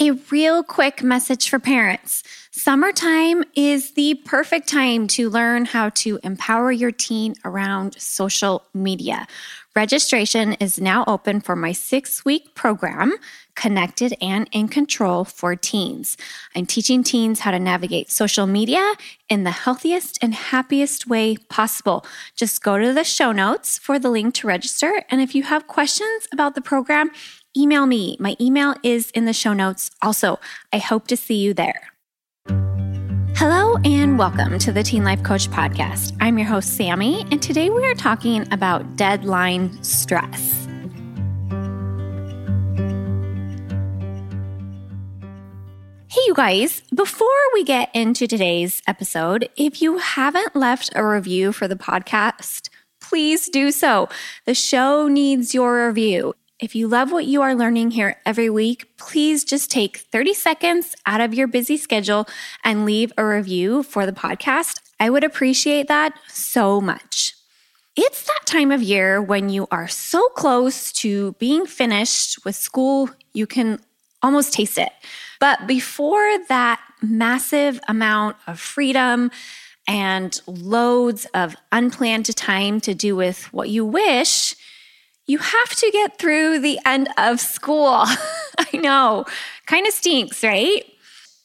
A real quick message for parents. Summertime is the perfect time to learn how to empower your teen around social media. Registration is now open for my six week program, Connected and in Control for Teens. I'm teaching teens how to navigate social media in the healthiest and happiest way possible. Just go to the show notes for the link to register. And if you have questions about the program, email me. My email is in the show notes. Also, I hope to see you there. Hello and welcome to the Teen Life Coach Podcast. I'm your host, Sammy, and today we are talking about deadline stress. Hey, you guys, before we get into today's episode, if you haven't left a review for the podcast, please do so. The show needs your review. If you love what you are learning here every week, please just take 30 seconds out of your busy schedule and leave a review for the podcast. I would appreciate that so much. It's that time of year when you are so close to being finished with school, you can almost taste it. But before that massive amount of freedom and loads of unplanned time to do with what you wish, you have to get through the end of school. I know, kind of stinks, right?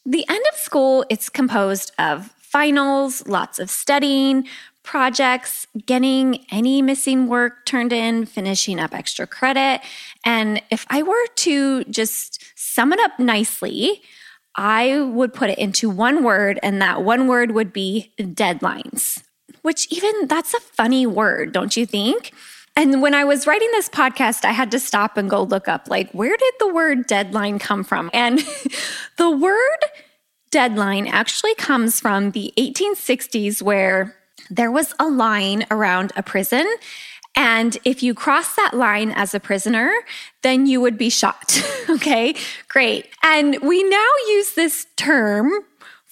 The end of school, it's composed of finals, lots of studying, projects, getting any missing work turned in, finishing up extra credit. And if I were to just sum it up nicely, I would put it into one word, and that one word would be deadlines, which even that's a funny word, don't you think? And when I was writing this podcast, I had to stop and go look up, like, where did the word deadline come from? And the word deadline actually comes from the 1860s, where there was a line around a prison. And if you cross that line as a prisoner, then you would be shot. okay, great. And we now use this term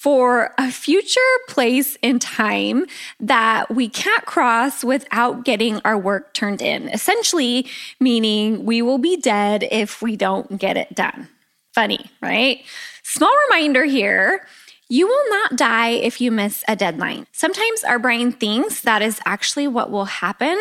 for a future place in time that we can't cross without getting our work turned in. Essentially, meaning we will be dead if we don't get it done. Funny, right? Small reminder here. You will not die if you miss a deadline. Sometimes our brain thinks that is actually what will happen,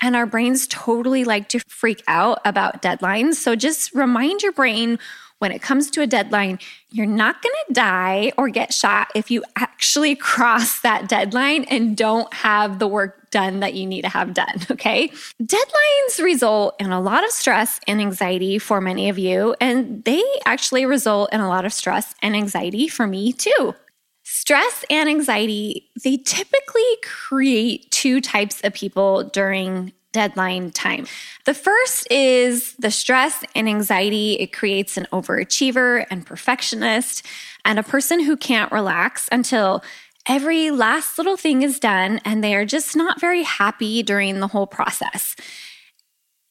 and our brains totally like to freak out about deadlines. So just remind your brain when it comes to a deadline, you're not going to die or get shot if you actually cross that deadline and don't have the work done that you need to have done. Okay. Deadlines result in a lot of stress and anxiety for many of you, and they actually result in a lot of stress and anxiety for me too. Stress and anxiety, they typically create two types of people during deadline time. The first is the stress and anxiety. It creates an overachiever and perfectionist and a person who can't relax until every last little thing is done and they are just not very happy during the whole process.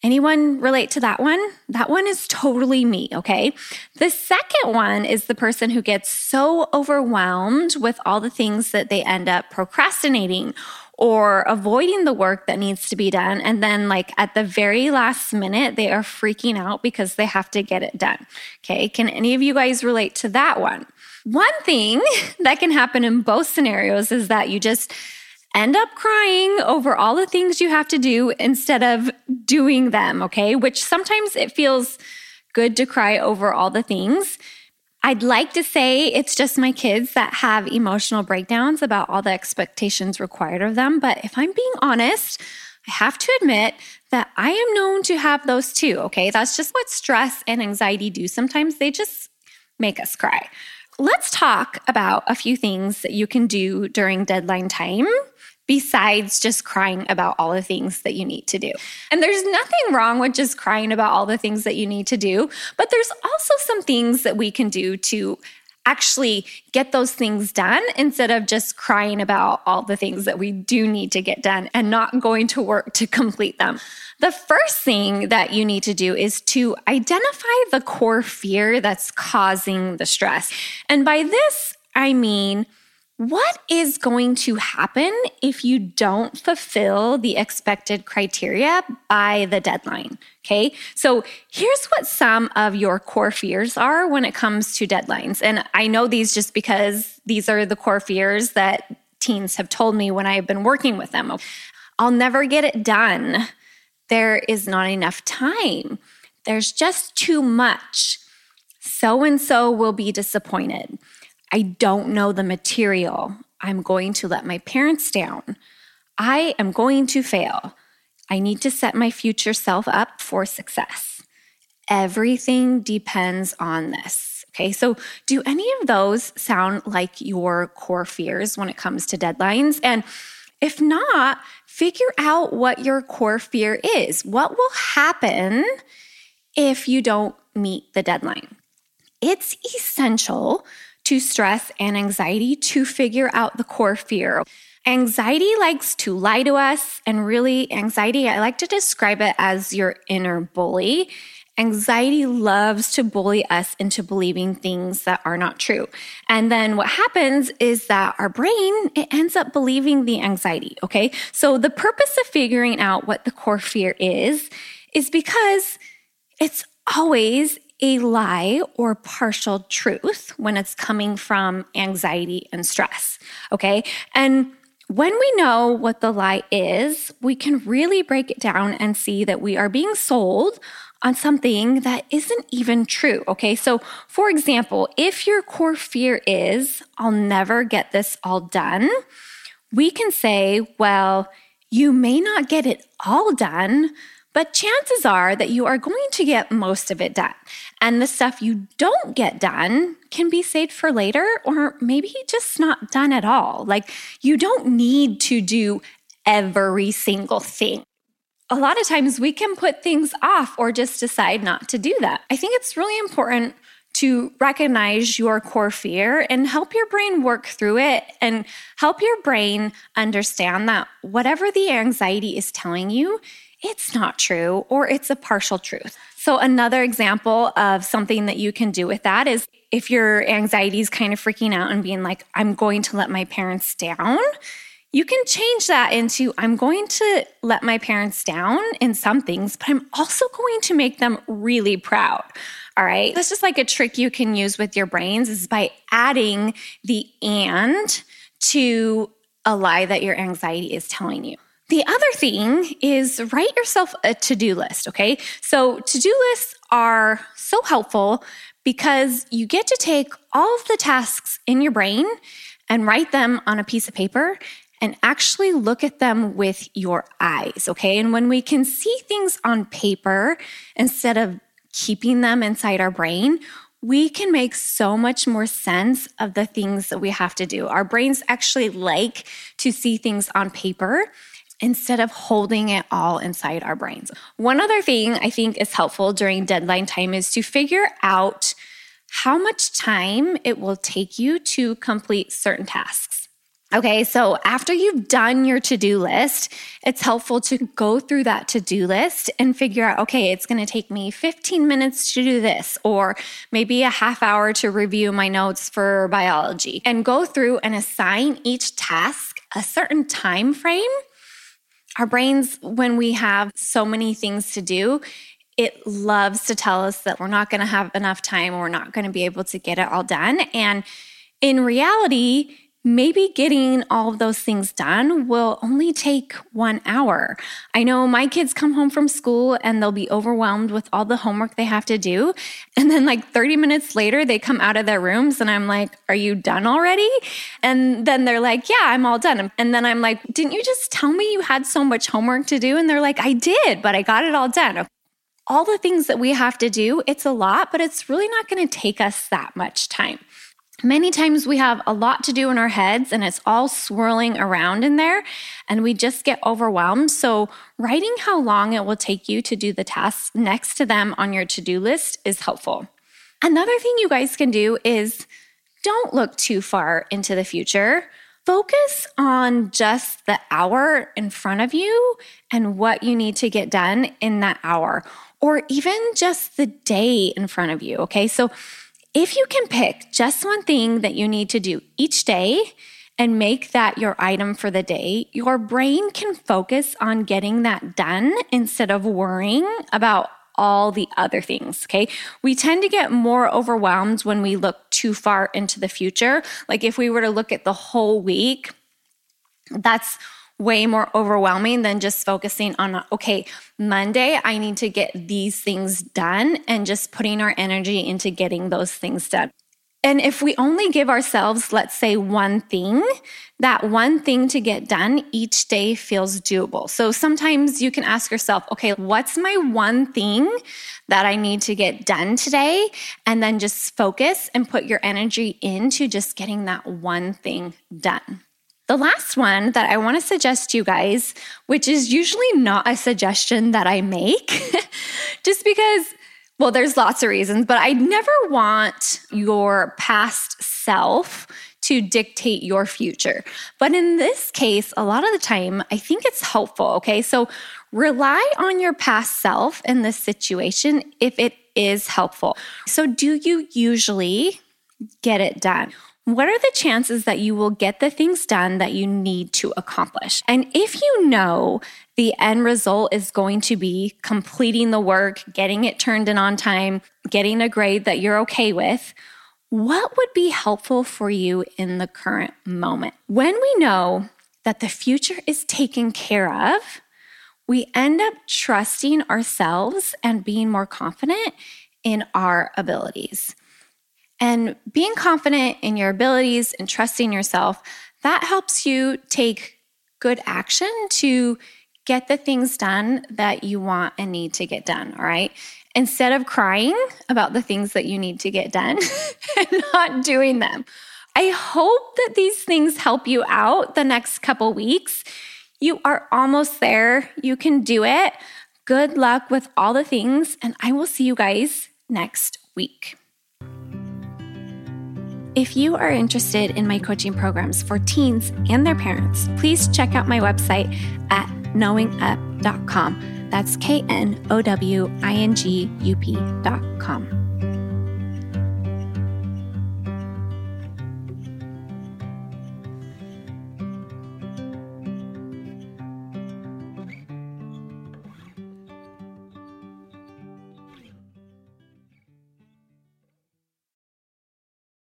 Anyone relate to that one? That one is totally me, okay? The second one is the person who gets so overwhelmed with all the things that they end up procrastinating or avoiding the work that needs to be done. And then, like, at the very last minute, they are freaking out because they have to get it done. Okay. Can any of you guys relate to that one? One thing that can happen in both scenarios is that you just end up crying over all the things you have to do instead of doing them. Okay. Which sometimes it feels good to cry over all the things I'd like to say it's just my kids that have emotional breakdowns about all the expectations required of them. But if I'm being honest, I have to admit that I am known to have those too. Okay. That's just what stress and anxiety do. Sometimes they just make us cry. Let's talk about a few things that you can do during deadline time besides just crying about all the things that you need to do. And there's nothing wrong with just crying about all the things that you need to do, but there's also some things that we can do to actually get those things done instead of just crying about all the things that we do need to get done and not going to work to complete them. The first thing that you need to do is to identify the core fear that's causing the stress. And by this, I mean, what is going to happen if you don't fulfill the expected criteria by the deadline? Okay. So here's what some of your core fears are when it comes to deadlines. And I know these just because these are the core fears that teens have told me when I've been working with them. I'll never get it done. There is not enough time. There's just too much. So and so will be disappointed. I don't know the material. I'm going to let my parents down. I am going to fail. I need to set my future self up for success. Everything depends on this. Okay, so do any of those sound like your core fears when it comes to deadlines? And if not, figure out what your core fear is. What will happen if you don't meet the deadline? It's essential to stress and anxiety to figure out the core fear. Anxiety likes to lie to us, and really, anxiety, I like to describe it as your inner bully. Anxiety loves to bully us into believing things that are not true. And then what happens is that our brain, it ends up believing the anxiety. Okay. So the purpose of figuring out what the core fear is, is because it's always a lie or partial truth when it's coming from anxiety and stress. Okay. And when we know what the lie is, we can really break it down and see that we are being sold on something that isn't even true. Okay. So, for example, if your core fear is, I'll never get this all done, we can say, well, you may not get it all done, but chances are that you are going to get most of it done. And the stuff you don't get done can be saved for later or maybe just not done at all. Like you don't need to do every single thing. A lot of times we can put things off or just decide not to do that. I think it's really important to recognize your core fear and help your brain work through it and help your brain understand that whatever the anxiety is telling you it's not true or it's a partial truth. So, another example of something that you can do with that is if your anxiety is kind of freaking out and being like, I'm going to let my parents down, you can change that into I'm going to let my parents down in some things, but I'm also going to make them really proud. All right. That's just like a trick you can use with your brains is by adding the and to a lie that your anxiety is telling you. The other thing is write yourself a to do list, okay? So, to do lists are so helpful because you get to take all of the tasks in your brain and write them on a piece of paper and actually look at them with your eyes, okay? And when we can see things on paper instead of keeping them inside our brain, we can make so much more sense of the things that we have to do. Our brains actually like to see things on paper instead of holding it all inside our brains. One other thing I think is helpful during deadline time is to figure out how much time it will take you to complete certain tasks. Okay, so after you've done your to do list, it's helpful to go through that to do list and figure out okay, it's to take me 15 minutes to do this, or maybe a half hour to review my notes for biology, and go through and assign each task a certain time frame our brains, when we have so many things to do, it loves to tell us that we're not going to have enough time we're not going to be able to get it all done. And in reality, maybe getting all of those things done will only take one hour. I know my kids come home from school and they'll be overwhelmed with all the homework they have to do. And then, like 30 minutes later, they come out of their rooms and I'm like, Are you done already? And then they're like, Yeah, I'm all done. And then I'm like, Didn't you just tell me you had so much homework to do? And they're like, I did, but I got it all done. All the things that we have to do, it's a lot, but it's really not going to take us that much time. Many times we have a lot to do in our heads and it's all swirling around in there and we just get overwhelmed. So, writing how long it will take you to do the tasks next to them on your to do list is helpful. Another thing you guys can do is don't look too far into the future. Focus on just the hour in front of you and what you need to get done in that hour, or even just the day in front of you. Okay. So, if you can pick just one thing that you need to do each day and make that your item for the day, your brain can focus on getting that done instead of worrying about all the other things. Okay. We tend to get more overwhelmed when we look too far into the future. Like if we were to look at the whole week, that's way more overwhelming than just focusing on, okay, Monday, I need to get these things done and just putting our energy into getting those things done. And if we only give ourselves, let's say, one thing, that one thing to get done each day feels doable. So sometimes you can ask yourself, okay, what's my one thing that I need to get done today? And then just focus and put your energy into just getting that one thing done. The last one that I want to suggest to you guys, which is usually not a suggestion that I make, just because well, there's lots of reasons, but I never want your past self to dictate your future. But in this case, a lot of the time, I think it's helpful. Okay. So rely on your past self in this situation if it is helpful. So, do you usually get it done? What are the chances that you will get the things done that you need to accomplish? And if you know the end result is going to be completing the work, getting it turned in on time, getting a grade that you're okay with, what would be helpful for you in the current moment? When we know that the future is taken care of, we end up trusting ourselves and being more confident in our abilities. And being confident in your abilities and trusting yourself, that helps you take good action to get the things done that you want and need to get done. All right. Instead of crying about the things that you need to get done and not doing them. I hope that these things help you out the next couple weeks. You are almost there. You can do it. Good luck with all the things, and I will see you guys next week. If you are interested in my coaching programs for teens and their parents, please check out my website at knowingup.com. That's K N O W I N G U P.com.